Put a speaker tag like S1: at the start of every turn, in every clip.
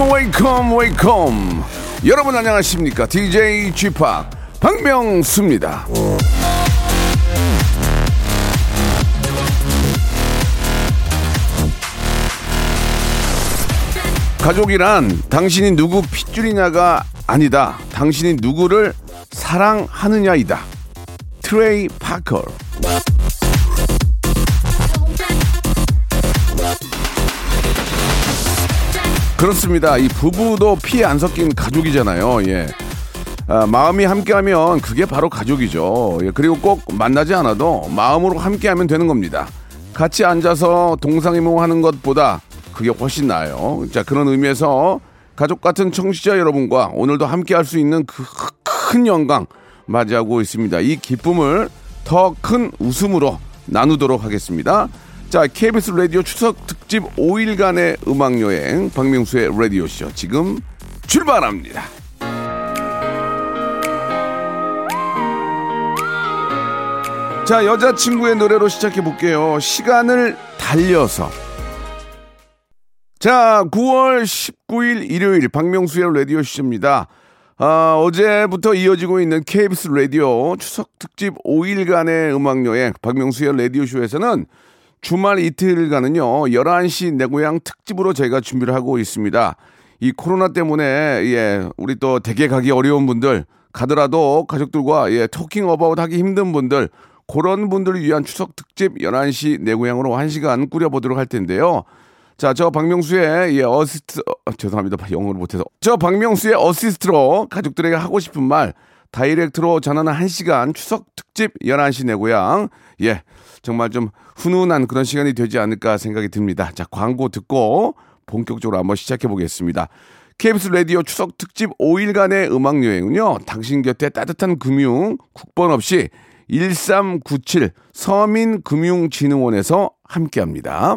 S1: Welcome
S2: welcome welcome 여러분 안녕하십니까? DJ p 박명수입니다. 가족이란 당신이 누구 핏줄이냐가 아니다. 당신이 누구를 사랑하느냐이다. 트레이 파커 그렇습니다. 이 부부도 피 안 섞인 가족이잖아요. 예. 아, 마음이 함께하면 그게 바로 가족이죠. 예, 그리고 꼭 만나지 않아도 마음으로 함께하면 되는 겁니다. 같이 앉아서 동상이몽하는 것보다 그게 훨씬 나아요. 자 그런 의미에서 가족 같은 청취자 여러분과 오늘도 함께할 수 있는 그 큰 영광 맞이하고 있습니다. 이 기쁨을 더 큰 웃음으로 나누도록 하겠습니다. 자, KBS 라디오 추석 특집 5일간의 음악 여행 박명수의 라디오 쇼 지금 출발합니다. 자, 여자친구의 노래로 시작해 볼게요. 시간을 달려서. 자, 9월 19일 일요일 박명수의 라디오 쇼입니다. 아, 어제부터 이어지고 있는 KBS 라디오 추석 특집 5일간의 음악 여행 박명수의 라디오 쇼에서는 주말 이틀간은요, 11시 내 고향 특집으로 저희가 준비를 하고 있습니다. 이 코로나 때문에, 예, 우리 또 댁에 가기 어려운 분들, 가더라도 가족들과, 예, talking about 하기 힘든 분들, 그런 분들을 위한 추석 특집 11시 내 고향으로 1시간 꾸려보도록 할 텐데요. 자, 저 박명수의 예, 어시스트, 어, 죄송합니다. 영어를 못해서. 저 박명수의 어시스트로 가족들에게 하고 싶은 말, direct로 전하는 1시간 추석 특집 11시 내 고향. 예, 정말 좀 훈훈한 그런 시간이 되지 않을까 생각이 듭니다. 자, 광고 듣고 본격적으로 한번 시작해 보겠습니다. KBS 라디오 추석 특집 5일간의 음악 여행은요, 당신 곁에 따뜻한 금융, 국번 없이 1397 서민금융진흥원에서 함께 합니다.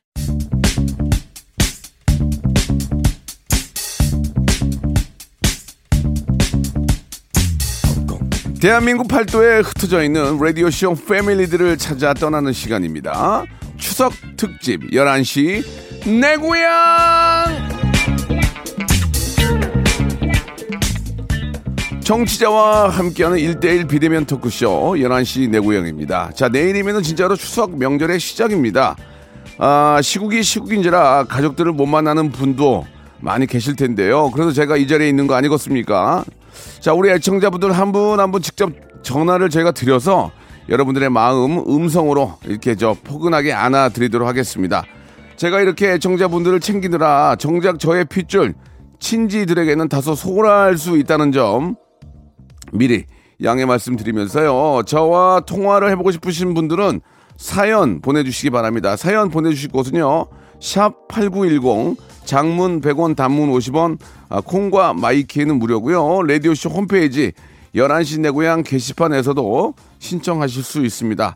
S2: 대한민국 팔도에 흩어져 있는 라디오쇼 패밀리들을 찾아 떠나는 시간입니다. 추석 특집 11시 내 고향! 청취자와 함께하는 1대1 비대면 토크쇼 11시 내 고향입니다. 자, 내일이면 진짜로 추석 명절의 시작입니다. 아, 시국이 시국인지라 가족들을 못 만나는 분도 많이 계실 텐데요. 그래서 제가 이 자리에 있는 거 아니겠습니까? 자, 우리 애청자분들 한분 한분 직접 전화를 저희가 드려서 여러분들의 마음 음성으로 이렇게 저 포근하게 안아드리도록 하겠습니다. 제가 이렇게 애청자분들을 챙기느라 정작 저의 핏줄 친지들에게는 다소 소홀할 수 있다는 점 미리 양해 말씀드리면서요. 저와 통화를 해보고 싶으신 분들은 사연 보내주시기 바랍니다. 사연 보내주실 곳은요. 샵 8910 장문 100원 단문 50원 아, 콩과 마이키는 무료고요. 라디오쇼 홈페이지 11시 내 고향 게시판에서도 신청하실 수 있습니다.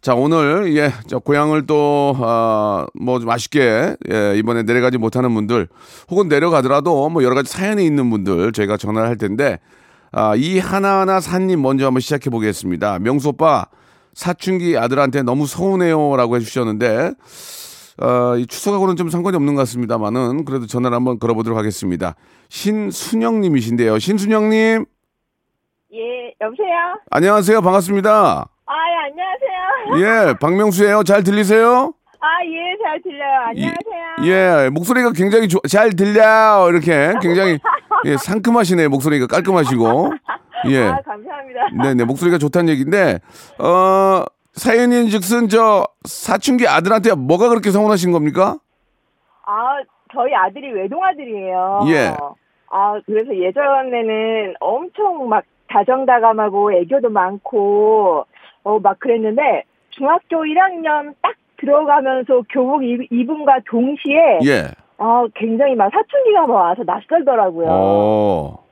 S2: 자 오늘 예, 저 고향을 또뭐 맛있게 예, 이번에 내려가지 못하는 분들 혹은 내려가더라도 뭐 여러 가지 사연이 있는 분들 저희가 전화를 할 텐데 아, 이 하나하나 산님 먼저 한번 시작해 보겠습니다. 명수 오빠 사춘기 아들한테 너무 서운해요 라고 해주셨는데 어, 이 추석하고는 좀 상관이 없는 것 같습니다만은 그래도 전화를 한번 걸어보도록 하겠습니다. 신순영님이신데요. 신순영님
S3: 예, 여보세요?
S2: 안녕하세요. 반갑습니다.
S3: 아, 예, 안녕하세요.
S2: 예, 박명수예요. 잘 들리세요?
S3: 아, 예, 잘 들려요. 안녕하세요.
S2: 예, 목소리가 굉장히 조- 잘 들려요. 이렇게 굉장히 예, 상큼하시네요. 목소리가 깔끔하시고. 예.
S3: 아, 감사합니다.
S2: 네 네, 목소리가 좋다는 얘기인데, 어, 사연인 즉슨 저 사춘기 아들한테 뭐가 그렇게 서운하신 겁니까?
S3: 아, 저희 아들이 외동아들이에요.
S2: 예.
S3: 아, 그래서 예전에는 엄청 막 다정다감하고 애교도 많고 어 막 그랬는데 중학교 1학년 딱 들어가면서 교복 입, 입음과 동시에
S2: 예.
S3: 어 굉장히 막 사춘기가 막 와서 낯설더라고요.
S2: 어.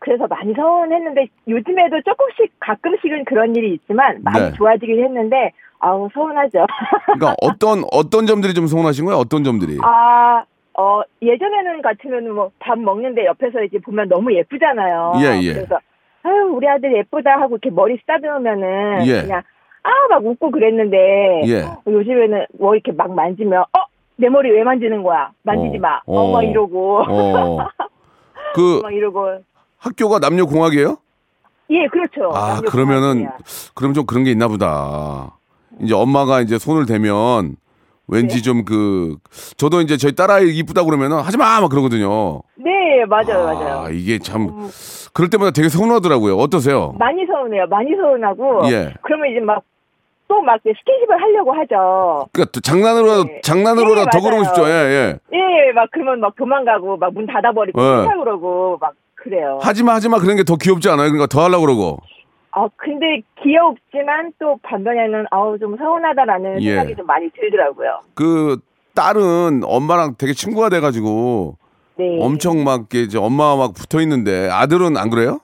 S3: 그래서 많이 서운했는데 요즘에도 조금씩 가끔씩은 그런 일이 있지만 많이
S2: 네.
S3: 좋아지긴 했는데 아우 서운하죠.
S2: 그러니까 어떤 어떤 점들이 좀 서운하신 거예요? 어떤 점들이?
S3: 아, 어, 예전에는 같으면 뭐 밥 먹는데 옆에서 이제 보면 너무 예쁘잖아요.
S2: 예, 예.
S3: 그래서, 아유, 우리 아들 예쁘다 하고 이렇게 머리 쓰다듬으면은
S2: 예.
S3: 그냥, 아, 막 웃고 그랬는데,
S2: 예.
S3: 요즘에는 뭐 이렇게 막 만지면, 어? 내 머리 왜 만지는 거야? 만지지
S2: 어,
S3: 마.
S2: 어.
S3: 어, 막 이러고.
S2: 어. 그
S3: 막 이러고.
S2: 학교가 남녀 공학이에요?
S3: 예, 그렇죠.
S2: 아, 그러면은. 그럼 좀 그런 게 있나 보다. 이제 엄마가 이제 손을 대면 왠지
S3: 네.
S2: 좀그 저도 이제 저희 딸아이 이쁘다 그러면은 하지 마! 막 그러거든요.
S3: 네, 맞아요,
S2: 아,
S3: 맞아요. 음.
S2: 이게 참 그럴 때마다 되게 서운하더라고요. 어떠세요?
S3: 많이 서운해요. 많이 서운하고.
S2: 예.
S3: 그러면 이제 막, 또막 스킨십을 하려고 하죠.
S2: 그러니까 또 장난으로
S3: 네.
S2: 장난으로라도
S3: 네,
S2: 더 그러고. 싶죠. 예, 예.
S3: 예, 막 그러면 막 도망가고 막 문 닫아버리고
S2: 네.
S3: 네. 그러고 막 그래요.
S2: 하지 마, 하지 마 그런 게 더 귀엽지 않아요? 그러니까 더 하려고 그러고.
S3: 아 근데 귀엽지만 또 반면에는 아우 좀 서운하다라는
S2: 예.
S3: 생각이 좀 많이 들더라고요.
S2: 그 딸은 엄마랑 되게 친구가 돼가지고
S3: 네.
S2: 엄청 막 이제 엄마와 막 붙어 있는데 아들은 안 그래요?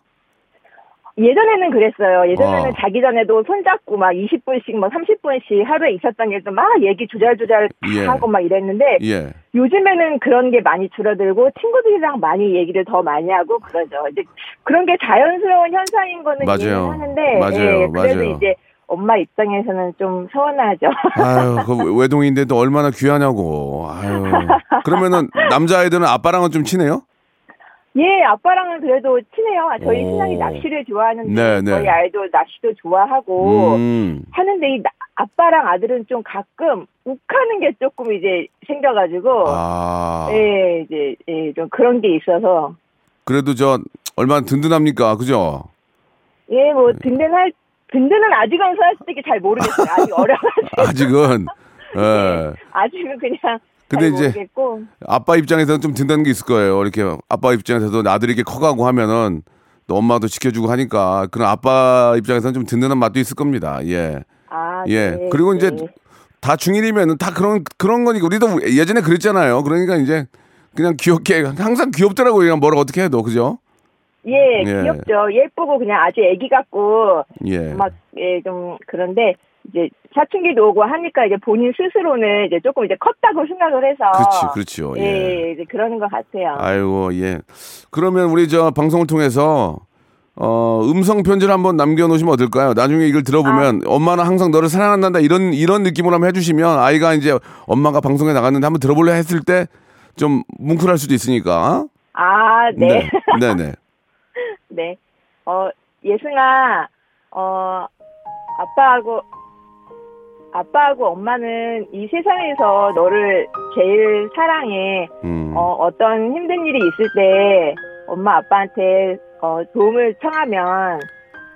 S3: 예전에는 그랬어요. 예전에는
S2: 어.
S3: 자기 전에도 손잡고 막 20분씩 막 30분씩 하루에 있었던 게좀막 얘기 조잘조잘 다
S2: 예.
S3: 하고 막 이랬는데
S2: 예.
S3: 요즘에는 그런 게 많이 줄어들고 친구들이랑 많이 얘기를 더 많이 하고 그러죠. 이제 그런 게 자연스러운 현상인 거는
S2: 맞아요.
S3: 하는데
S2: 맞아요.
S3: 예, 그래도
S2: 맞아요.
S3: 이제 엄마 입장에서는 좀 서운하죠.
S2: 아유, 그 외동인데도 얼마나 귀하냐고. 아유. 그러면은 남자아이들은 아빠랑은 좀 친해요?
S3: 예, 아빠랑은 그래도 친해요. 저희
S2: 오.
S3: 신랑이 낚시를 좋아하는데
S2: 네, 네.
S3: 저희 아이도 낚시도 좋아하고
S2: 음.
S3: 하는데 이 나- 아빠랑 아들은 좀 가끔 욱하는 게 조금 이제 생겨가지고
S2: 아.
S3: 예, 이제 예, 좀 그런 게 있어서
S2: 그래도 저 얼마나 든든합니까? 그죠?
S3: 예, 뭐 든든할 든든은 아직은 솔직히 잘 모르겠어요. 아직 어려가지고
S2: 아직은. 예.
S3: 아직은 그냥
S2: 근데
S3: 잘
S2: 이제
S3: 모르겠고
S2: 아빠 입장에서는 좀 든든한 게 있을 거예요. 이렇게 아빠 입장에서도 아들이 이렇게 커가고 하면은 또 엄마도 지켜주고 하니까 그런 아빠 입장에서는 좀 든든한 맛도 있을 겁니다. 예.
S3: 아,
S2: 예.
S3: 네,
S2: 그리고
S3: 네.
S2: 이제 다 중일이면은 다 그런 그런 거니까 우리도 예전에 그랬잖아요. 그러니까 이제 그냥 귀엽게 항상 귀엽더라고요. 그냥 뭐라 어떻게 해도 그죠?
S3: 예,
S2: 예.
S3: 귀엽죠. 예쁘고 그냥 아주 애기 같고
S2: 예.
S3: 막, 예, 좀, 그런데, 이제, 사춘기도 오고 하니까 이제 본인 스스로는 이제 조금 이제 컸다고 생각을 해서.
S2: 그렇죠, 그렇죠.
S3: 예,
S2: 예.
S3: 이제 그러는 것 같아요.
S2: 아이고 예. 그러면 우리 저 방송을 통해서 어 음성 편지를 한번 남겨놓으시면 어떨까요? 나중에 이걸 들어보면
S3: 아.
S2: 엄마는 항상 너를 사랑한다 이런 이런 느낌으로 한번 해주시면 아이가 이제 엄마가 방송에 나갔는데 한번 들어볼래 했을 때 좀 뭉클할 수도 있으니까.
S3: 아, 네.
S2: 네, 네.
S3: 네. 어, 예승아, 어, 아빠하고, 아빠하고 엄마는 이 세상에서 너를 제일 사랑해.
S2: 음.
S3: 어, 어떤 힘든 일이 있을 때 엄마 아빠한테 어, 도움을 청하면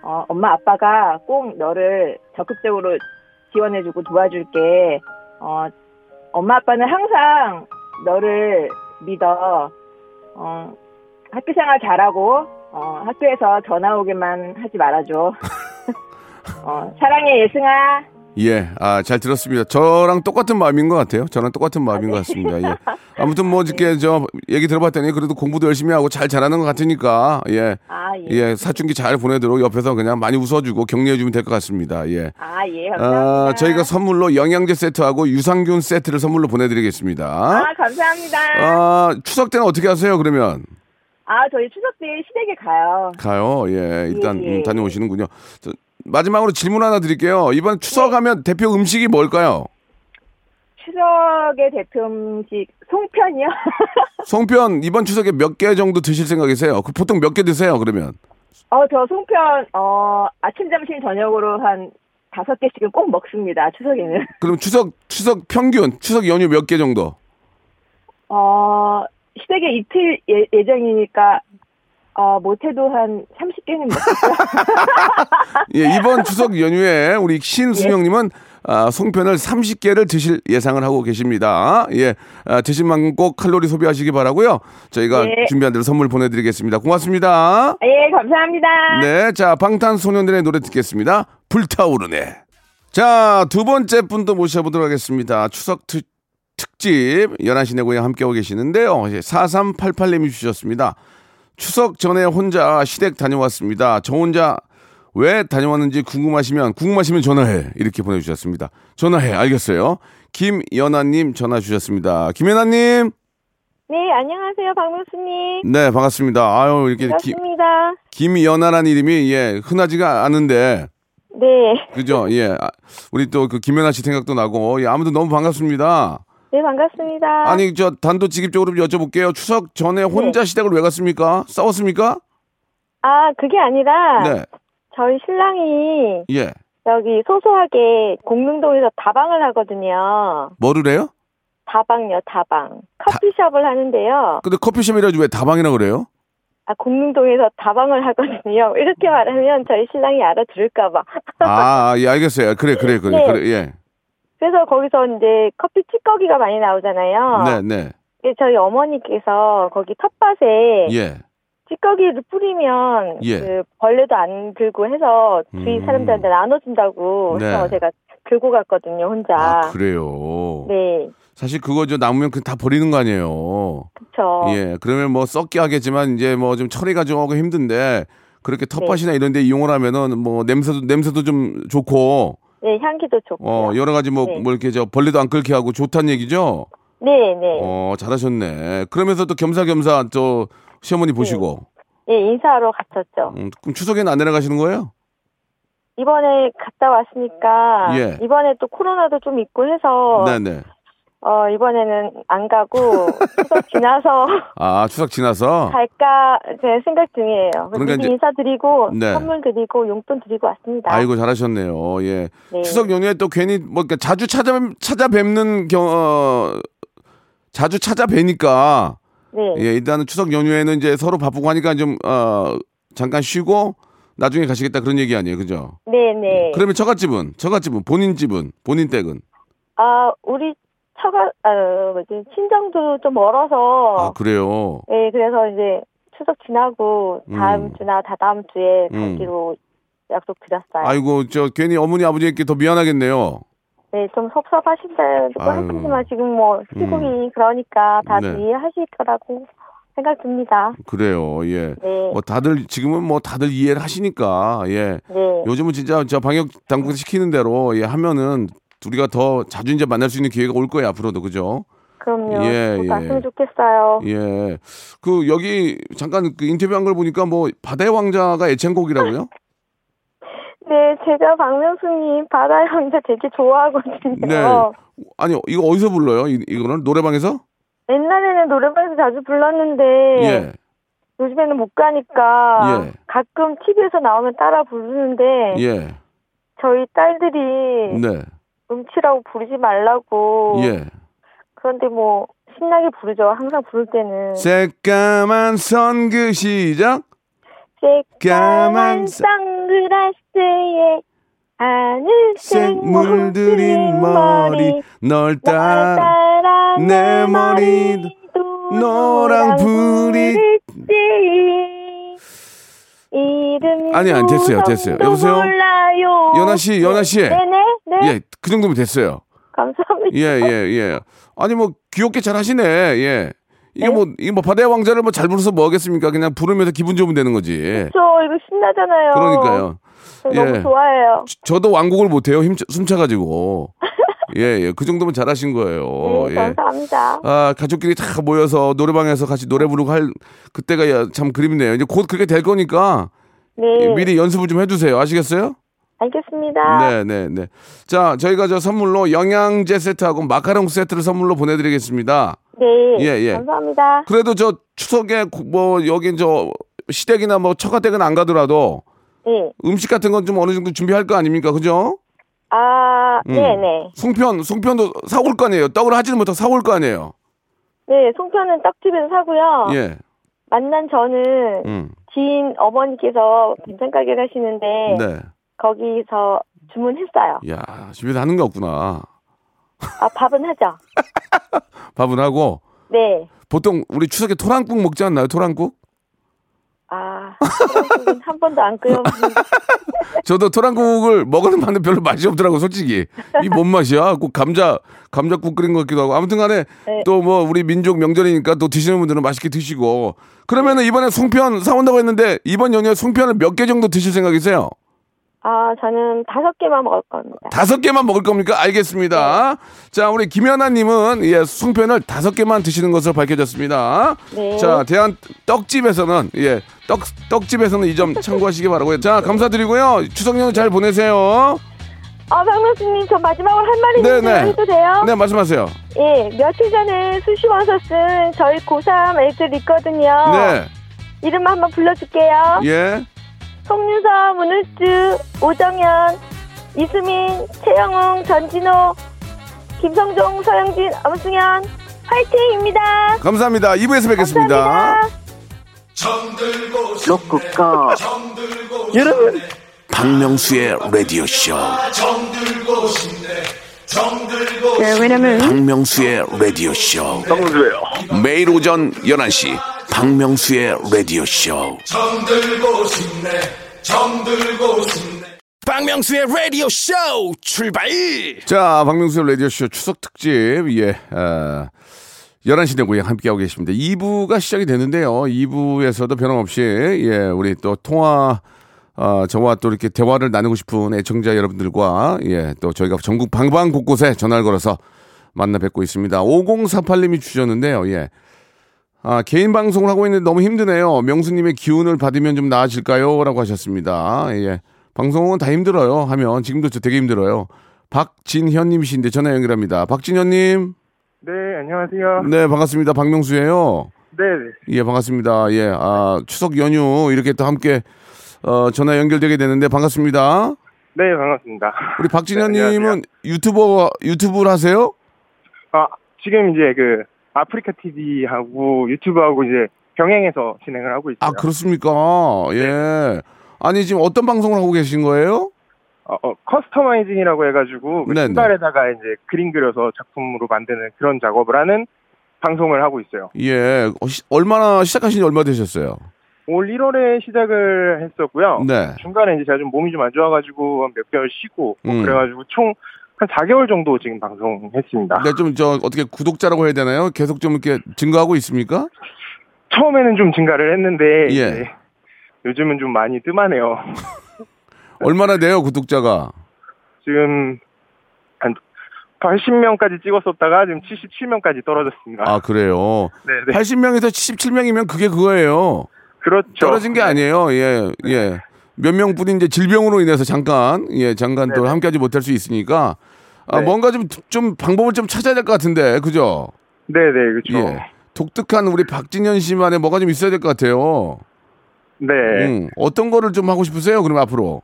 S3: 어, 엄마 아빠가 꼭 너를 적극적으로 지원해주고 도와줄게. 어, 엄마 아빠는 항상 너를 믿어. 어, 학교 생활 잘하고 어, 학교에서 전화 오기만 하지 말아줘. 어, 사랑해 예승아.
S2: 예, 아, 잘 들었습니다. 저랑 똑같은 마음인 것 같아요. 저랑 똑같은 마음인 것 같습니다. 예. 아무튼 뭐, 이렇게 저, 얘기 들어봤더니 그래도 공부도 열심히 하고 잘 잘하는 것 같으니까, 예.
S3: 아 예.
S2: 예, 사춘기 잘 보내도록 옆에서 그냥 많이 웃어주고 격려해주면 될 것 같습니다. 예.
S3: 아 예. 감사합니다.
S2: 아, 저희가 선물로 영양제 세트하고 유산균 세트를 선물로 보내드리겠습니다.
S3: 아 감사합니다.
S2: 아, 추석 때는 어떻게 하세요, 그러면?
S3: 아 저희 추석 때 시댁에 가요.
S2: 가요. 예, 일단
S3: 예, 예.
S2: 음, 다녀오시는군요. 저, 마지막으로 질문 하나 드릴게요. 이번 추석 하면 대표 음식이 뭘까요?
S3: 추석의 대표 음식 송편이요.
S2: 송편 이번 추석에 몇 개 정도 드실 생각이세요? 그 보통 몇 개 드세요, 그러면?
S3: 어 저 송편 어 아침 점심 저녁으로 한 다섯 개씩은 꼭 먹습니다. 추석에는.
S2: 그럼 추석, 추석 평균, 추석 연휴 몇 개 정도?
S3: 어 시댁에 이틀 예, 예정이니까 어 못해도 한 30개는 먹겠죠.
S2: 예, 이번 추석 연휴에 우리 신수영님은 아, 송편을 30개를 드실 예상을 하고 계십니다. 예, 아, 드신 만큼 꼭 칼로리 소비하시기 바라고요. 저희가
S4: 네.
S2: 준비한 대로 선물 보내드리겠습니다. 고맙습니다.
S4: 예, 감사합니다.
S2: 네, 자 방탄소년단의 노래 듣겠습니다. 불타오르네. 자, 두 번째 분도 모셔보도록 하겠습니다. 추석 특, 특집 11시 내 고향 함께하고 계시는데요. 4388님이 주셨습니다. 추석 전에 혼자 시댁 다녀왔습니다. 저 혼자 왜 다녀왔는지 궁금하시면 궁금하시면 전화해 이렇게 보내주셨습니다. 전화해 알겠어요. 김연아님 전화 주셨습니다. 김연아님
S4: 네, 안녕하세요, 박명수님.
S2: 네 반갑습니다. 아유 이렇게 기,
S4: 반갑습니다.
S2: 김연아라는 이름이 예 흔하지가 않은데
S4: 네,
S2: 그죠 예 아, 우리 또 그 김연아 씨 생각도 나고 예, 아무튼 너무 반갑습니다.
S4: 네, 반갑습니다.
S2: 아니 저 단도직입적으로 좀 여쭤볼게요. 추석 전에 혼자 시댁을 왜 갔습니까? 싸웠습니까?
S4: 아, 그게 아니라
S2: 네
S4: 저희 신랑이
S2: 예.
S4: 여기 소소하게 공릉동에서 다방을 하거든요.
S2: 뭐를 해요?
S4: 다방요, 다방. 커피숍을 하는데요.
S2: 근데 커피숍이라지 왜 다방이라 그래요?
S4: 아, 공릉동에서 다방을 하거든요. 이렇게 말하면 저희 신랑이 알아들을까봐.
S2: 아, 예, 알겠어요. 그래, 그래, 그래,
S4: 네.
S2: 그래, 예.
S4: 그래서 거기서 이제 커피 찌꺼기가 많이 나오잖아요.
S2: 네, 네.
S4: 저희 어머니께서 거기 텃밭에
S2: 예.
S4: 찌꺼기를 뿌리면
S2: 예.
S4: 그 벌레도 안 들고 해서 주위
S2: 음.
S4: 사람들한테 나눠준다고 해서
S2: 네.
S4: 제가 들고 갔거든요, 혼자.
S2: 아, 그래요.
S4: 네,
S2: 사실 그거 저 남으면 그 다 버리는 거 아니에요.
S4: 그쵸.
S2: 예. 그러면 뭐 썩게 하겠지만 이제 뭐 좀 처리가 좀 하고 힘든데 그렇게 텃밭이나 이런 데 이용을 하면은 뭐 냄새도 냄새도 좀 좋고
S4: 네, 향기도 좋고.
S2: 어, 여러 가지 뭐,
S4: 네.
S2: 뭐 이렇게 저 벌레도 안 끓게 하고 좋다는 얘기죠?
S4: 네, 네.
S2: 어, 잘하셨네. 그러면서 또 겸사겸사 또 시어머니 보시고.
S4: 예, 인사하러 갔었죠.
S2: 음, 그럼 추석에는 안 내려가시는 거예요?
S4: 이번에 갔다 왔으니까
S2: 예.
S4: 이번에 또 코로나도 좀 있고 해서
S2: 네네.
S4: 어 이번에는 안 가고 추석 지나서
S2: 아, 추석 지나서?
S4: 갈까 제 생각 중이에요.
S2: 그러니까 이제-
S4: 인사드리고
S2: 네.
S4: 선물 드리고 용돈 드리고 왔습니다.
S2: 아이고, 잘하셨네요. 예.
S4: 네.
S2: 추석 연휴에 또 괜히 뭐, 그러니까 자주 찾아, 찾아뵙는 경, 어, 자주 찾아뵈니까,
S4: 네.
S2: 예, 일단은 추석 연휴에는 이제 서로 바쁘고 하니까 좀, 어, 잠깐 쉬고, 나중에 가시겠다 그런 얘기 아니에요. 그죠?
S4: 네, 네.
S2: 그러면 처갓집은, 처갓집은, 본인 집은, 본인 댁은.
S4: 아, 우리 처가, 아, 뭐지, 친정도 좀 멀어서,
S2: 아, 그래요.
S4: 예, 그래서 이제 추석 지나고 다음
S2: 음.
S4: 주나 다다음 주에
S2: 음.
S4: 가기로 약속 드렸어요.
S2: 아이고, 저 괜히 어머니 아버지께 더 미안하겠네요.
S4: 네, 좀 섭섭하신데. 했지만 지금 뭐, 시국이 그러니까 다들
S2: 네.
S4: 이해하실 거라고 생각 듭니다.
S2: 그래요. 예.
S4: 네.
S2: 뭐 다들 지금은 뭐 다들 이해를 하시니까 예.
S4: 네.
S2: 요즘은 진짜 저 방역 당국에서 시키는 대로 예 하면은 우리가 더 자주 이제 만날 수 있는 기회가 올 거예요 앞으로도 그죠?
S4: 그럼요.
S2: 예,
S4: 꼭
S2: 예.
S4: 왔으면 좋겠어요.
S2: 예. 그 여기 잠깐 그 인터뷰한 걸 보니까 뭐 바다의 왕자가 애창곡이라고요?
S4: 네, 제가 박명수님 바다의 왕자 되게 좋아하거든요.
S2: 네. 아니 이거 어디서 불러요? 이, 이거는 노래방에서?
S4: 옛날에는 노래방에서 자주 불렀는데
S2: 예.
S4: 요즘에는 못 가니까
S2: 예.
S4: 가끔 TV에서 나오면 따라 부르는데
S2: 예.
S4: 저희 딸들이
S2: 네.
S4: 음치라고 부르지 말라고
S2: 예.
S4: 그런데 뭐 신나게 부르죠. 항상 부를 때는
S2: 새까만 선그 시작.
S4: 새까만
S2: 사-
S4: 선글라스에 하늘색
S2: 물들인 머리
S4: 널날
S2: 따라
S4: 내내
S2: 머리도 노랑 불이-
S4: 불 이 이름이
S2: 아니, 아니, 됐어요, 됐어요. 여보세요?
S4: 몰라요.
S2: 연아 씨, 연아 씨.
S4: 네네 네
S2: 예, 그 정도면 됐어요.
S4: 감사합니다.
S2: 예, 예, 예. 아니 뭐 귀엽게 잘 하시네. 예. 이게
S4: 네?
S2: 뭐 이게 뭐 바다의 왕자를 뭐잘 불러서 뭐 하겠습니까? 그냥 부르면서 기분 좋으면 되는 거지.
S4: 저 이거 신나잖아요.
S2: 그러니까요.
S4: 저
S2: 예.
S4: 너무 좋아해요.
S2: 저 도 왕곡을 못 해요. 힘 숨차 가지고. 예, 예. 그 정도면 잘하신 거예요.
S4: 네,
S2: 예.
S4: 감사합니다.
S2: 아, 가족끼리 다 모여서 노래방에서 같이 노래 부르고 할 그때가 야- 참 그립네요. 이제 곧 그렇게 될 거니까
S4: 네,
S2: 미리 연습을 좀 해주세요. 아시겠어요?
S4: 알겠습니다.
S2: 네, 네, 네. 자, 저희가 저 선물로 영양제 세트하고 마카롱 세트를 선물로 보내드리겠습니다.
S4: 네,
S2: 예, 예.
S4: 감사합니다.
S2: 그래도 저 추석에 구- 뭐 여긴 저 시댁이나 뭐 처가댁은 안 가더라도
S4: 네,
S2: 음식 같은 건 좀 어느 정도 준비할 거 아닙니까? 그죠?
S4: 아,
S2: 음.
S4: 네, 네.
S2: 송편, 송편도 사올 거 아니에요. 떡을 하지는 못하고 사올 거 아니에요.
S4: 네, 송편은 떡집에서 사고요.
S2: 예.
S4: 만난 저는
S2: 음.
S4: 지인 어머니께서 반찬 가게 가시는데
S2: 네.
S4: 거기서
S3: 주문했어요.
S2: 야, 집에서 하는 게 없구나.
S3: 아, 밥은 하죠.
S2: 밥은 하고
S3: 네.
S2: 보통 우리 추석에 토랑국 먹지 않나요? 토랑국?
S3: 한 번도 안 끓여봤는데.
S2: 저도 토랑국을 먹어는 봤는데 별로 맛이 없더라고 솔직히 이 뭔 맛이야? 꼭 감자 감자국 끓인 것 같기도 하고 아무튼간에
S3: 네.
S2: 또뭐 우리 민족 명절이니까 또 드시는 분들은 맛있게 드시고 그러면은 이번에 송편 사온다고 했는데 이번 연휴에 송편을 몇 개 정도 드실 생각이세요?
S3: 아, 저는 다섯 개만 먹을 겁니다.
S2: 다섯 개만 먹을 겁니까? 알겠습니다. 자, 우리 김연아님은 예, 송편을 다섯 개만 드시는 것으로 밝혀졌습니다.
S3: 네.
S2: 자, 대한 떡집에서는 예, 떡 떡집에서는 이 점 참고하시기 바라고요. 자, 감사드리고요. 추석 연휴 잘 보내세요.
S3: 아, 박명수님, 저 마지막으로 할 말이
S2: 네,
S3: 있는데
S2: 네.
S3: 해도 돼요?
S2: 네, 말씀하세요.
S3: 예, 며칠 전에 수시원서 쓴 저희 고3 애들 있거든요.
S2: 네,
S3: 이름 한번 불러줄게요.
S2: 예.
S3: 송윤서, 문을주, 오정현, 이수민, 최영웅, 전진호, 김성종, 서영진, 엄승현, 화이팅입니다.
S2: 감사합니다. 2부에서 뵙겠습니다.
S3: 감사합니다.
S1: 여러분 박명수의 라디오 쇼
S3: 네, 왜냐면
S1: 박명수의 라디오 쇼. 박명수예요. 매일 오전 11시 박명수의 라디오 쇼. 박명수의 라디오 쇼 출발!
S2: 자, 박명수의 라디오 쇼 추석 특집, 예, 어, 11시 내 고향 함께하고 계십니다. 2부가 시작이 되는데요. 2부에서도 변함없이, 예, 우리 또 통화, 어, 저와 또 이렇게 대화를 나누고 싶은 애청자 여러분들과, 예, 또 저희가 전국 방방 곳곳에 전화를 걸어서 만나 뵙고 있습니다. 5048님이 주셨는데요. 예. 아, 개인 방송을 하고 있는데 너무 힘드네요. 명수님의 기운을 받으면 좀 나아질까요? 라고 하셨습니다. 예. 방송은 다 힘들어요. 하면 지금도 저 되게 힘들어요. 박진현님이신데 전화 연결합니다. 박진현님.
S5: 네, 안녕하세요.
S2: 네, 반갑습니다. 박명수예요.
S5: 네,
S2: 예, 반갑습니다. 예, 아, 추석 연휴 이렇게 또 함께 어, 전화 연결되게 되는데 반갑습니다.
S5: 네, 반갑습니다.
S2: 우리
S5: 네,
S2: 박진현님은
S5: 안녕하세요.
S2: 유튜버 유튜브를 하세요?
S5: 아, 지금 이제 그 아프리카 TV하고 유튜브하고 이제 병행해서 진행을 하고 있어요.
S2: 아, 그렇습니까? 예. 아니 지금 어떤 방송을 하고 계신 거예요?
S5: 어, 어, 커스터마이징이라고 해가지고 그. 신발에다가 이제 그림 그려서 작품으로 만드는 그런 작업을 하는 방송을 하고 있어요.
S2: 예. 어, 시- 얼마나 시작하신 지 얼마 되셨어요?
S5: 올 1월에 시작을 했었고요.
S2: 네.
S5: 중간에 이제 제가 좀 몸이 좀 안 좋아가지고 한몇 개월 쉬고 뭐
S2: 음.
S5: 그래가지고 총 한 4개월 정도 지금 방송했습니다.
S2: 근데 좀저 어떻게 구독자라고 해야 되나요? 계속 좀 이렇게 증가하고 있습니까?
S5: 처음에는 좀 증가를 했는데
S2: 예.
S5: 요즘은 좀 많이 뜸하네요.
S2: 얼마나 돼요, 구독자가?
S5: 지금 한 80명까지 찍었었다가 지금 77명까지 떨어졌습니다.
S2: 아, 그래요.
S5: 네, 네.
S2: 80명에서 77명이면 그게 그거예요.
S5: 그렇죠.
S2: 떨어진 게 아니에요. 예, 예. 몇 명뿐이 이제 질병으로 인해서 잠깐, 예, 잠깐 또
S5: 네네.
S2: 함께하지 못할 수 있으니까, 아,
S5: 네.
S2: 뭔가 좀, 좀 방법을 좀 찾아야 될 것 같은데, 그죠?
S5: 네, 네, 그렇죠.
S2: 예. 독특한 우리 박진현 씨만의 뭐가 좀 있어야 될 것 같아요.
S5: 네.
S2: 음, 어떤 거를 좀 하고 싶으세요? 그럼 앞으로.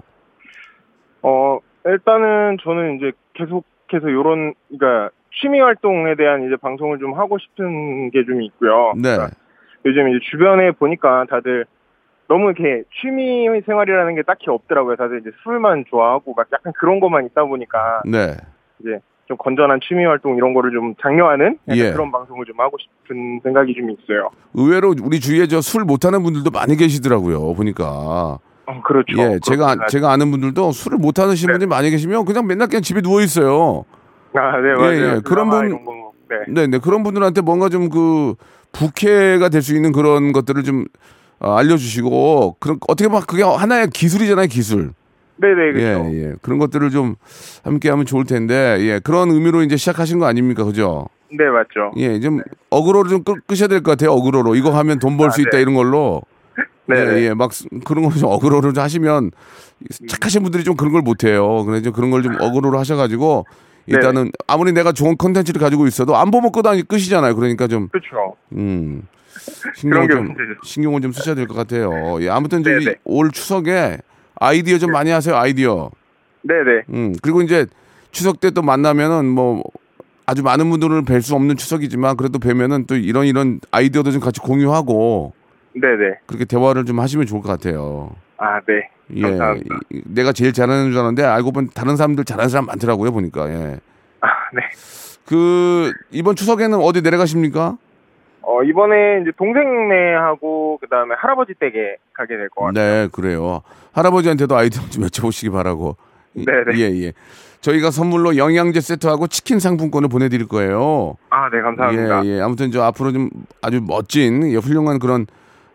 S5: 어, 일단은 저는 이제 계속해서 요런 그러니까 취미 활동에 대한 이제 방송을 좀 하고 싶은 게 좀 있고요.
S2: 네.
S5: 그러니까 요즘 이제 주변에 보니까 다들 너무 이렇게 취미 생활이라는 게 딱히 없더라고요. 다들 이제 술만 좋아하고 막 약간 그런 것만 있다 보니까
S2: 네.
S5: 이제 좀 건전한 취미 활동 이런 거를 좀 장려하는
S2: 예.
S5: 그런 방송을 좀 하고 싶은 생각이 좀 있어요.
S2: 의외로 우리 주위에 저 술 못하는 분들도 많이 계시더라고요. 보니까.
S5: 어, 그렇죠.
S2: 예, 제가
S5: 그렇구나.
S2: 제가 아는 분들도 술을 못 하시는
S5: 네.
S2: 분들이 많이 계시면 그냥 맨날 그냥 집에 누워 있어요.
S5: 아, 네, 맞아요.
S2: 예, 예. 그런 분-
S5: 네.
S2: 네, 네. 그런 분들한테 뭔가 좀 그 부캐가 될 수 있는 그런 것들을 좀 어, 알려주시고 그런 어떻게 보면 그게 하나의 기술이잖아요, 기술.
S5: 네, 네, 그렇죠.
S2: 예, 예. 그런 것들을 좀 함께 하면 좋을 텐데, 예. 그런 의미로 이제 시작하신 거 아닙니까, 그죠?
S5: 네, 맞죠.
S2: 예, 좀 어그로를 좀 끄, 끄셔야 될 것 같아요, 어그로로. 이거 하면 돈 벌수
S5: 아,
S2: 있다
S5: 네.
S2: 이런 걸로.
S5: 네,
S2: 예,
S5: 네.
S2: 예, 막 스- 그런 걸 좀 어그로를 좀 하시면 착하신 분들이 좀 그런 걸 못해요. 그래서 좀 그런 걸 좀 어그로로 하셔가지고 일단은 아무리 내가 좋은 컨텐츠를 가지고 있어도 안 보면 끄다 끄시잖아요. 그러니까 좀
S5: 그렇죠.
S2: 음. 신경을 게좀
S5: 문제죠.
S2: 신경을 좀 쓰셔야 될 것 같아요. 예, 아무튼 저기
S5: 네네.
S2: 올 추석에 아이디어 좀 많이 하세요. 아이디어.
S5: 네, 네.
S2: 음. 그리고 이제 추석 때 또 만나면은 뭐 아주 많은 분들을 뵐 수 없는 추석이지만 그래도 뵈면은 또 이런 이런 아이디어도 좀 같이 공유하고
S5: 네, 네.
S2: 그렇게 대화를 좀 하시면 좋을 것 같아요.
S5: 아, 네.
S2: 예.
S5: 감사합니다.
S2: 이- 내가 제일 잘하는 줄 알았는데 알고 보니 다른 사람들 잘하는 사람 많더라고요 보니까. 예.
S5: 아, 네.
S2: 그 이번 추석에는 어디 내려가십니까?
S5: 어, 이번에 이제 동생네하고 그다음에 할아버지 댁에 가게 될 것 같아요.
S2: 네, 그래요. 할아버지한테도 아이템 좀 여쭤보시기 바라고. 이-
S5: 네네.
S2: 예, 예. 저희가 선물로 영양제 세트하고 치킨 상품권을 보내드릴 거예요.
S5: 아, 네, 감사합니다.
S2: 예, 예. 아무튼 저 앞으로 좀 아주 멋진 예, 훌륭한 그런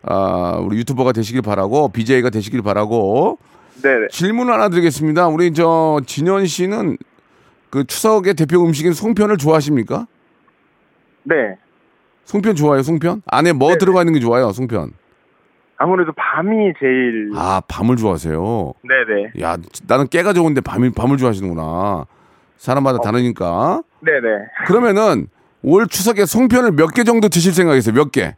S2: 아, 우리 유튜버가 되시길 바라고 BJ가 되시길 바라고
S5: 네네.
S2: 질문 하나 드리겠습니다. 우리 저 진현 씨는 그 추석의 대표 음식인 송편을 좋아하십니까?
S5: 네.
S2: 송편 좋아해요, 송편? 안에 뭐
S5: 네네.
S2: 들어가 있는 게 좋아요, 송편?
S5: 아무래도 밤이 제일.
S2: 아, 밤을 좋아하세요.
S5: 네 네.
S2: 야, 나는 깨가 좋은데 밤이 밤을 좋아하시는구나. 사람마다 다르니까.
S5: 네 네.
S2: 그러면은 올 추석에 송편을 몇 개 정도 드실 생각이세요? 몇 개?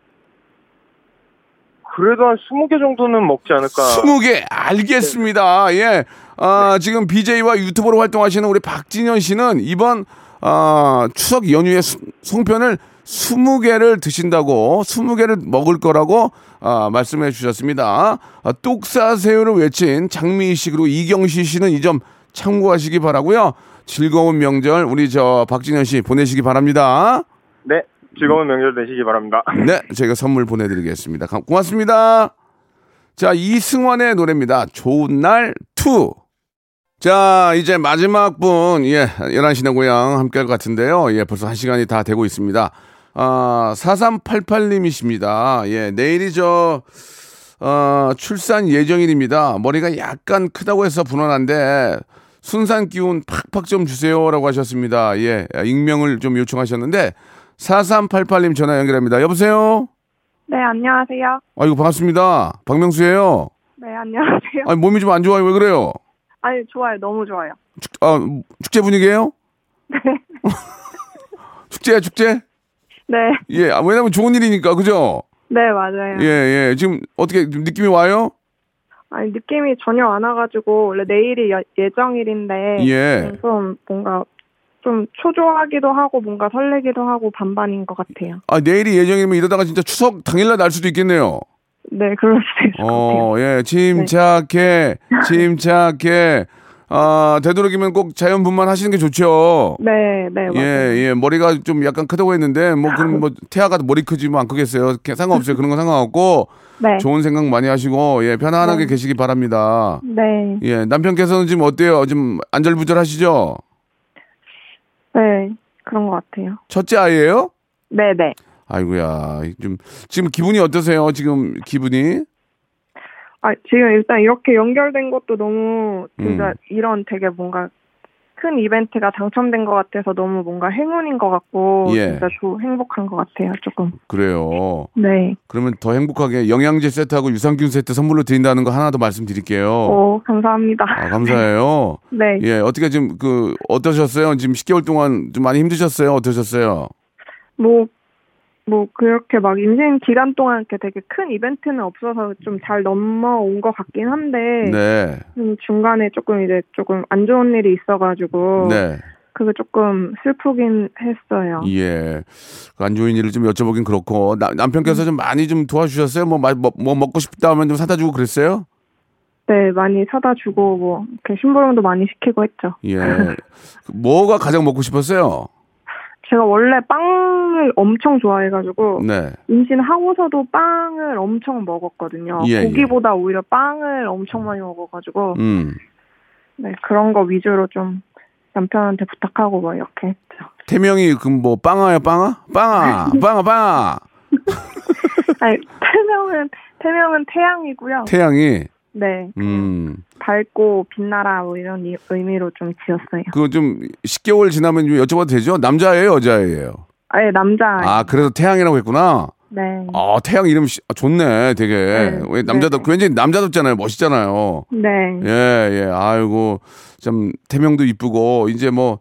S5: 그래도 한 20개 정도는 먹지 않을까.
S2: 스무 개 알겠습니다. 예. 아, 지금 BJ와 유튜버로 활동하시는 우리 박진현 씨는 이번 아, 추석 연휴에 수- 송편을 20개를 드신다고 20개를 먹을 거라고 아, 말씀해 주셨습니다. 아, 똑사새우를 외친 장미희 씨 그리고 이경시 씨는 이 점 참고하시기 바라고요. 즐거운 명절 우리 저 박진현 씨 보내시기 바랍니다.
S5: 네. 즐거운 명절 되시기 바랍니다.
S2: 네, 저희가 선물 보내드리겠습니다. 감- 고맙습니다. 자, 이승환의 노래입니다. 좋은 날 투. 자, 이제 마지막 분, 예, 11시 내 고향 함께 할 것 같은데요. 예, 벌써 한 시간이 다 되고 있습니다. 아, 4388님이십니다. 예, 내일이 저, 어, 출산 예정일입니다. 머리가 약간 크다고 해서 불안한데, 순산 기운 팍팍 좀 주세요라고 하셨습니다. 예, 익명을 좀 요청하셨는데, 4388님 전화 연결합니다. 여보세요?
S6: 네, 안녕하세요.
S2: 아이고, 반갑습니다. 박명수예요
S6: 네, 안녕하세요.
S2: 아니, 몸이 좀 안 좋아요. 왜 그래요?
S6: 아니, 좋아요. 너무 좋아요.
S2: 축, 아, 축제 분위기예요
S6: 네.
S2: 축제야, 축제?
S6: 네,
S2: 예, 아, 왜냐면 좋은 일이니까, 그죠?
S6: 네, 맞아요.
S2: 예, 예. 지금 어떻게 좀 느낌이 와요?
S6: 아니, 느낌이 전혀 안 와가지고, 원래 내일이 여- 예정일인데,
S2: 예.
S6: 음, 좀 뭔가, 좀 초조하기도 하고, 뭔가 설레기도 하고, 반반인 것 같아요.
S2: 아, 내일이 예정이면 이러다가 진짜 추석 당일날 날 수도 있겠네요.
S6: 네, 그럴 수도 있을 것 같아요.
S2: 어, 예. 침착해, 침착해. 아, 되도록이면 꼭 자연분만 하시는 게 좋죠.
S6: 네, 네, 맞아요.
S2: 예, 예. 머리가 좀 약간 크다고 했는데, 뭐, 그럼 뭐, 태아가 머리 크지 뭐 안 크겠어요. 그게 상관없어요. 그런 건 상관없고,
S6: 네,
S2: 좋은 생각 많이 하시고, 예, 편안하게
S6: 네.
S2: 계시기 바랍니다.
S6: 네,
S2: 예, 남편께서는 지금 어때요? 좀 안절부절 하시죠?
S6: 네, 그런 것 같아요.
S2: 첫째 아이예요
S6: 네, 네.
S2: 아이고야, 좀, 지금 기분이 어떠세요? 지금 기분이?
S6: 아, 지금 일단 이렇게 연결된 것도 너무, 진짜
S2: 음.
S6: 이런 되게 뭔가, 큰 이벤트가 당첨된 것 같아서 너무 뭔가 행운인 것 같고
S2: 예.
S6: 진짜 조, 행복한 것 같아요 조금
S2: 그래요.
S6: 네
S2: 그러면 더 행복하게 영양제 세트하고 유산균 세트 선물로 드린다는 거 하나 더 말씀드릴게요.
S6: 오, 감사합니다.
S2: 아, 감사해요.
S6: 네.
S2: 예, 어떻게 좀그 어떠셨어요? 지금 10개월 동안 좀 많이 힘드셨어요? 어떠셨어요?
S6: 뭐, 뭐, 그렇게 막 임신 기간 동안 이렇게 되게 큰 이벤트는 없어서 좀 잘 넘어온 것 같긴 한데,
S2: 네.
S6: 좀 중간에 조금 이제 조금 안 좋은 일이 있어가지고,
S2: 네.
S6: 그게 조금 슬프긴 했어요.
S2: 예. 그안 좋은 일을 좀 여쭤보긴 그렇고 나- 남편께서 좀 많이 좀 도와주셨어요? 뭐, 마- 뭐, 뭐 먹고 싶다 하면 좀 사다 주고 그랬어요?
S6: 네, 많이 사다 주고, 뭐, 이렇게 심부름도 많이 시키고 했죠.
S2: 예. 뭐가 가장 먹고 싶었어요?
S6: 제가 원래 빵 을 엄청 좋아해가지고,
S2: 네.
S6: 임신하고서도 빵을 엄청 먹었거든요.
S2: 예, 예.
S6: 고기보다 오히려 빵을 엄청 많이 먹어가지고,
S2: 음.
S6: 네, 그런 거 위주로 좀 남편한테 부탁하고 뭐 이렇게 했죠.
S2: 태명이 그럼 뭐 빵아야 빵아? 빵아. 빵아 빵아.
S6: 아니, 태명은, 태명은 태양이고요.
S2: 태양이
S6: 네,
S2: 음.
S6: 밝고 빛나라 뭐 이런 이- 의미로 좀 지었어요.
S2: 그거 좀 10개월 지나면 좀 여쭤봐도 되죠? 남자예요, 여자예요?
S6: 아예 남자.
S2: 아, 그래서 태양이라고 했구나.
S6: 네.
S2: 아, 태양 이름 시- 아, 좋네, 되게.
S6: 네,
S2: 왜 남자도
S6: 네.
S2: 굉장히 남자답잖아요. 멋있잖아요.
S6: 네.
S2: 예, 예. 아이고, 참 태명도 이쁘고 이제 뭐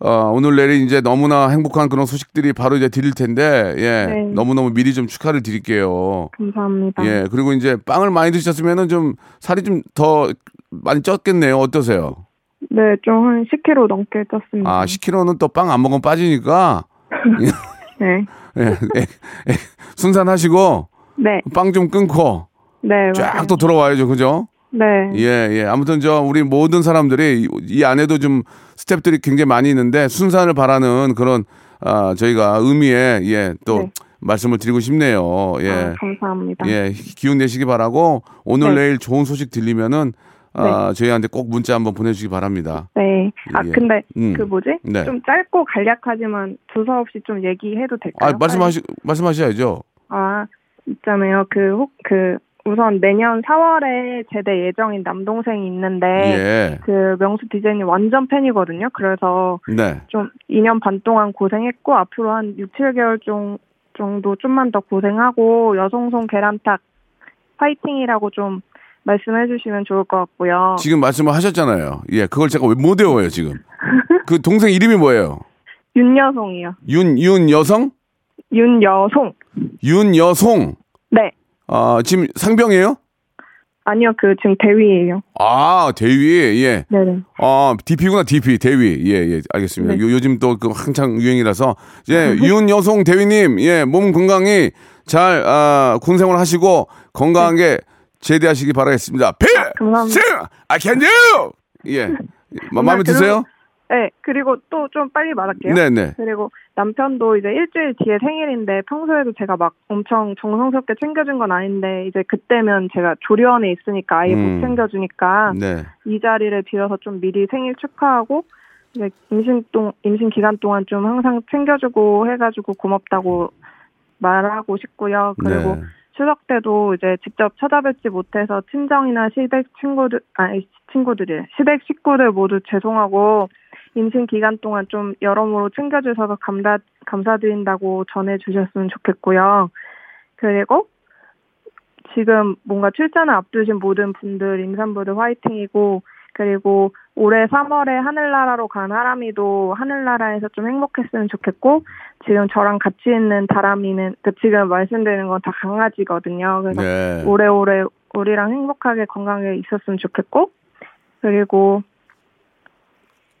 S2: 어, 오늘 내일 이제 너무나 행복한 그런 소식들이 바로 이제 드릴 텐데, 예.
S6: 네.
S2: 너무너무 미리 좀 축하를 드릴게요.
S6: 감사합니다.
S2: 예. 그리고 이제 빵을 많이 드셨으면은 좀 살이 좀 더 많이 쪘겠네요. 어떠세요?
S6: 네, 좀 한 10kg 넘게 쪘습니다.
S2: 아, 10kg는 또 빵 안 먹으면 빠지니까,
S6: 네.
S2: 예, 예, 예, 순산하시고,
S6: 네.
S2: 빵 좀 끊고,
S6: 네.
S2: 쫙
S6: 맞아요.
S2: 또 돌아와야죠. 그죠?
S6: 네.
S2: 예, 예. 아무튼 저 우리 모든 사람들이 이, 이 안에도 좀 스탭들이 굉장히 많이 있는데 순산을 바라는 그런 아, 저희가 의미에 예, 또
S6: 네.
S2: 말씀을 드리고 싶네요. 예.
S6: 아, 감사합니다.
S2: 예, 기운 내시기 바라고 오늘
S6: 네.
S2: 내일 좋은 소식 들리면은 아, 저희한테 꼭 문자 한번 보내주시기 바랍니다.
S6: 네. 아
S2: 예.
S6: 근데
S2: 음.
S6: 그 뭐지?
S2: 네.
S6: 좀 짧고 간략하지만 두서 없이 좀 얘기해도 될까요?
S2: 아, 말씀하시 말씀하셔야죠.
S6: 아 있잖아요. 그 혹 그 우선 내년 4월에 제대 예정인 남동생이 있는데
S2: 예.
S6: 그 명수 디제이님 완전 팬이거든요. 그래서
S2: 네.
S6: 좀 2년 반 동안 고생했고 앞으로 한 6, 7개월 정, 정도 좀만 더 고생하고 여송송 계란탁 파이팅이라고 좀 말씀해 주시면 좋을 것 같고요.
S2: 지금 말씀을 하셨잖아요. 예, 그걸 제가 왜 못 외워요, 지금. 그 동생 이름이 뭐예요?
S6: 윤여송이요.
S2: 윤, 윤여성?
S6: 윤여송.
S2: 윤여송.
S6: 네.
S2: 아, 지금 상병이에요?
S6: 아니요. 그 지금 대위예요.
S2: 아, 대위. 예.
S6: 네네.
S2: 아, DP구나, DP. 대위. 예, 예. 알겠습니다.
S6: 네.
S2: 요, 요즘 또 그 한창 유행이라서. 예, 윤여송 대위님. 예, 몸 건강히 잘, 아, 군생활 하시고 건강하게 제대하시기 바라겠습니다.
S6: 감사합니다.
S2: 필승! I can do! 예. 마, 마음에 드세요?
S6: 네. 그리고 또 좀 빨리 말할게요.
S2: 네네.
S6: 그리고 남편도 이제 일주일 뒤에 생일인데 평소에도 제가 막 엄청 정성스럽게 챙겨준 건 아닌데 이제 그때면 제가 조련에 있으니까 아예
S2: 음.
S6: 못 챙겨주니까
S2: 네.
S6: 이 자리를 빌어서 좀 미리 생일 축하하고 이제 임신 동 임신 기간 동안 좀 항상 챙겨주고 해가지고 고맙다고 말하고 싶고요. 그리고
S2: 네.
S6: 추석 때도 이제 직접 찾아뵙지 못해서 친정이나 시댁 친구들 아니 친구들이 시댁 식구들 모두 죄송하고 임신 기간 동안 좀 여러모로 챙겨주셔서 감사 감사드린다고 전해주셨으면 좋겠고요. 그리고 지금 뭔가 출산을 앞두신 모든 분들 임산부들 화이팅이고 그리고 올해 3월에 하늘나라로 간 하람이도 하늘나라에서 좀 행복했으면 좋겠고 지금 저랑 같이 있는 다람이는 그 지금 말씀드리는 건 다 강아지거든요. 그래서
S2: 네.
S6: 오래오래 우리랑 행복하게 건강하게 있었으면 좋겠고 그리고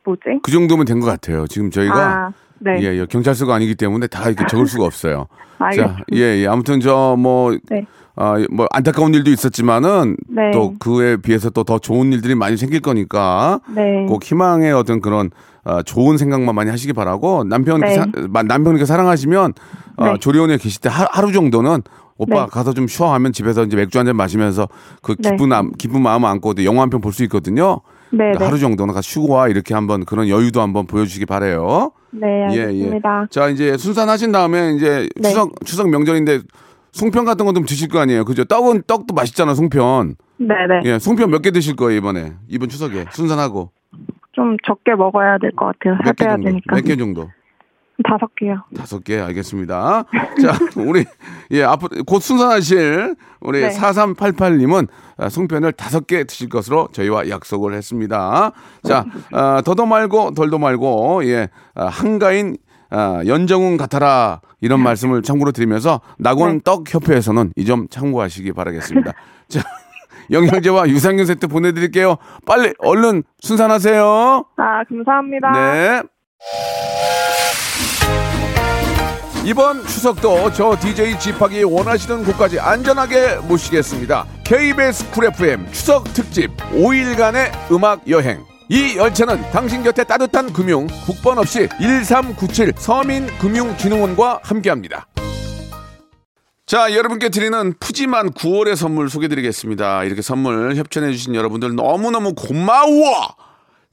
S6: 뭐지?
S2: 그 정도면 된 것 같아요. 지금 저희가
S6: 아, 네.
S2: 예, 예, 경찰서가 아니기 때문에 다 이렇게 적을 수가 없어요. 자,
S6: 알겠습니다.
S2: 예, 예. 아무튼 저 뭐
S6: 네.
S2: 아, 뭐 안타까운 일도 있었지만은
S6: 네.
S2: 또 그에 비해서 또 더 좋은 일들이 많이 생길 거니까
S6: 네.
S2: 꼭 희망의 어떤 그런 아, 좋은 생각만 많이 하시기 바라고 남편
S6: 네.
S2: 사, 마- 남편이렇게 사랑하시면 어,
S6: 네.
S2: 조리원에 계실 때 하, 하루 정도는 오빠
S6: 네.
S2: 가서 좀 쉬어 하면 집에서 이제 맥주 한 잔 마시면서 그
S6: 네.
S2: 기쁜 마- 기쁜 마음 안고 또 영화 한 편 볼 수 있거든요.
S6: 네,
S2: 그러니까
S6: 네.
S2: 하루 정도는 가서 쉬고 와 이렇게 한번 그런 여유도 한번 보여주시기 바래요.
S6: 네, 알겠습니다.
S2: 자 이제 순산하신 다음에 이제
S6: 네.
S2: 추석 추석 명절인데 송편 같은 거 좀 드실 거 아니에요, 그죠? 떡은 떡도 맛있잖아, 송편.
S6: 네, 네.
S2: 예, 송편 몇 개 드실 거예요 이번에 이번 추석에 순산하고
S6: 좀 적게 먹어야 될 것 같아요.
S2: 몇 개 정도?
S6: 되니까.
S2: 몇 개 정도?
S6: 다섯 개요.
S2: 다섯 개 알겠습니다. 자 우리 예 앞으로 곧 순산하실 우리
S6: 네.
S2: 4388님은 송편을 다섯 개 드실 것으로 저희와 약속을 했습니다. 자 아, 더도 말고 덜도 말고 예 아, 한가인 아, 연정훈 같아라 이런 말씀을 참고로 드리면서 낙원
S6: 네.
S2: 떡 협회에서는 이 점 참고하시기 바라겠습니다. 자 영양제와 유산균 세트 보내드릴게요. 빨리 얼른 순산하세요.
S6: 아, 감사합니다.
S2: 네. 이번 추석도 저 DJ 지팍이 원하시는 곳까지 안전하게 모시겠습니다. KBS 쿨 FM 추석 특집 5일간의 음악 여행. 이 열차는 당신 곁에 따뜻한 금융, 국번 없이 1397 서민금융진흥원과 함께합니다. 자, 여러분께 드리는 푸짐한 9월의 선물 소개드리겠습니다. 이렇게 선물 협찬해주신 여러분들 너무너무 고마워!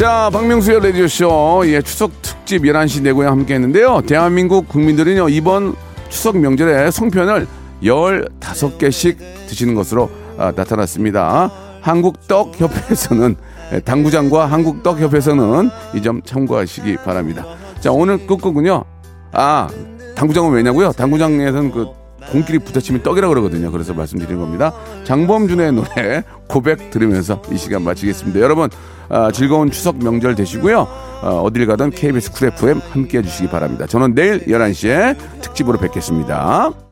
S2: 자, 박명수의 라디오쇼, 예, 추석 특집 11시 내고야 함께 했는데요. 대한민국 국민들은요, 이번 추석 명절에 송편을 15개씩 드시는 것으로 아, 나타났습니다. 한국떡협회에서는, 예, 당구장과 한국떡협회에서는 이 점 참고하시기 바랍니다. 자, 오늘 끝곡은요, 아, 당구장은 왜냐고요? 당구장에서는 그 공끼리 붙어치면 떡이라고 그러거든요. 그래서 말씀드리는 겁니다. 장범준의 노래 고백 들으면서 이 시간 마치겠습니다. 여러분 아, 즐거운 추석 명절 되시고요. 어, 어딜 가든 KBS 쿨 FM 함께 해 주시기 바랍니다. 저는 내일 11시에 특집으로 뵙겠습니다.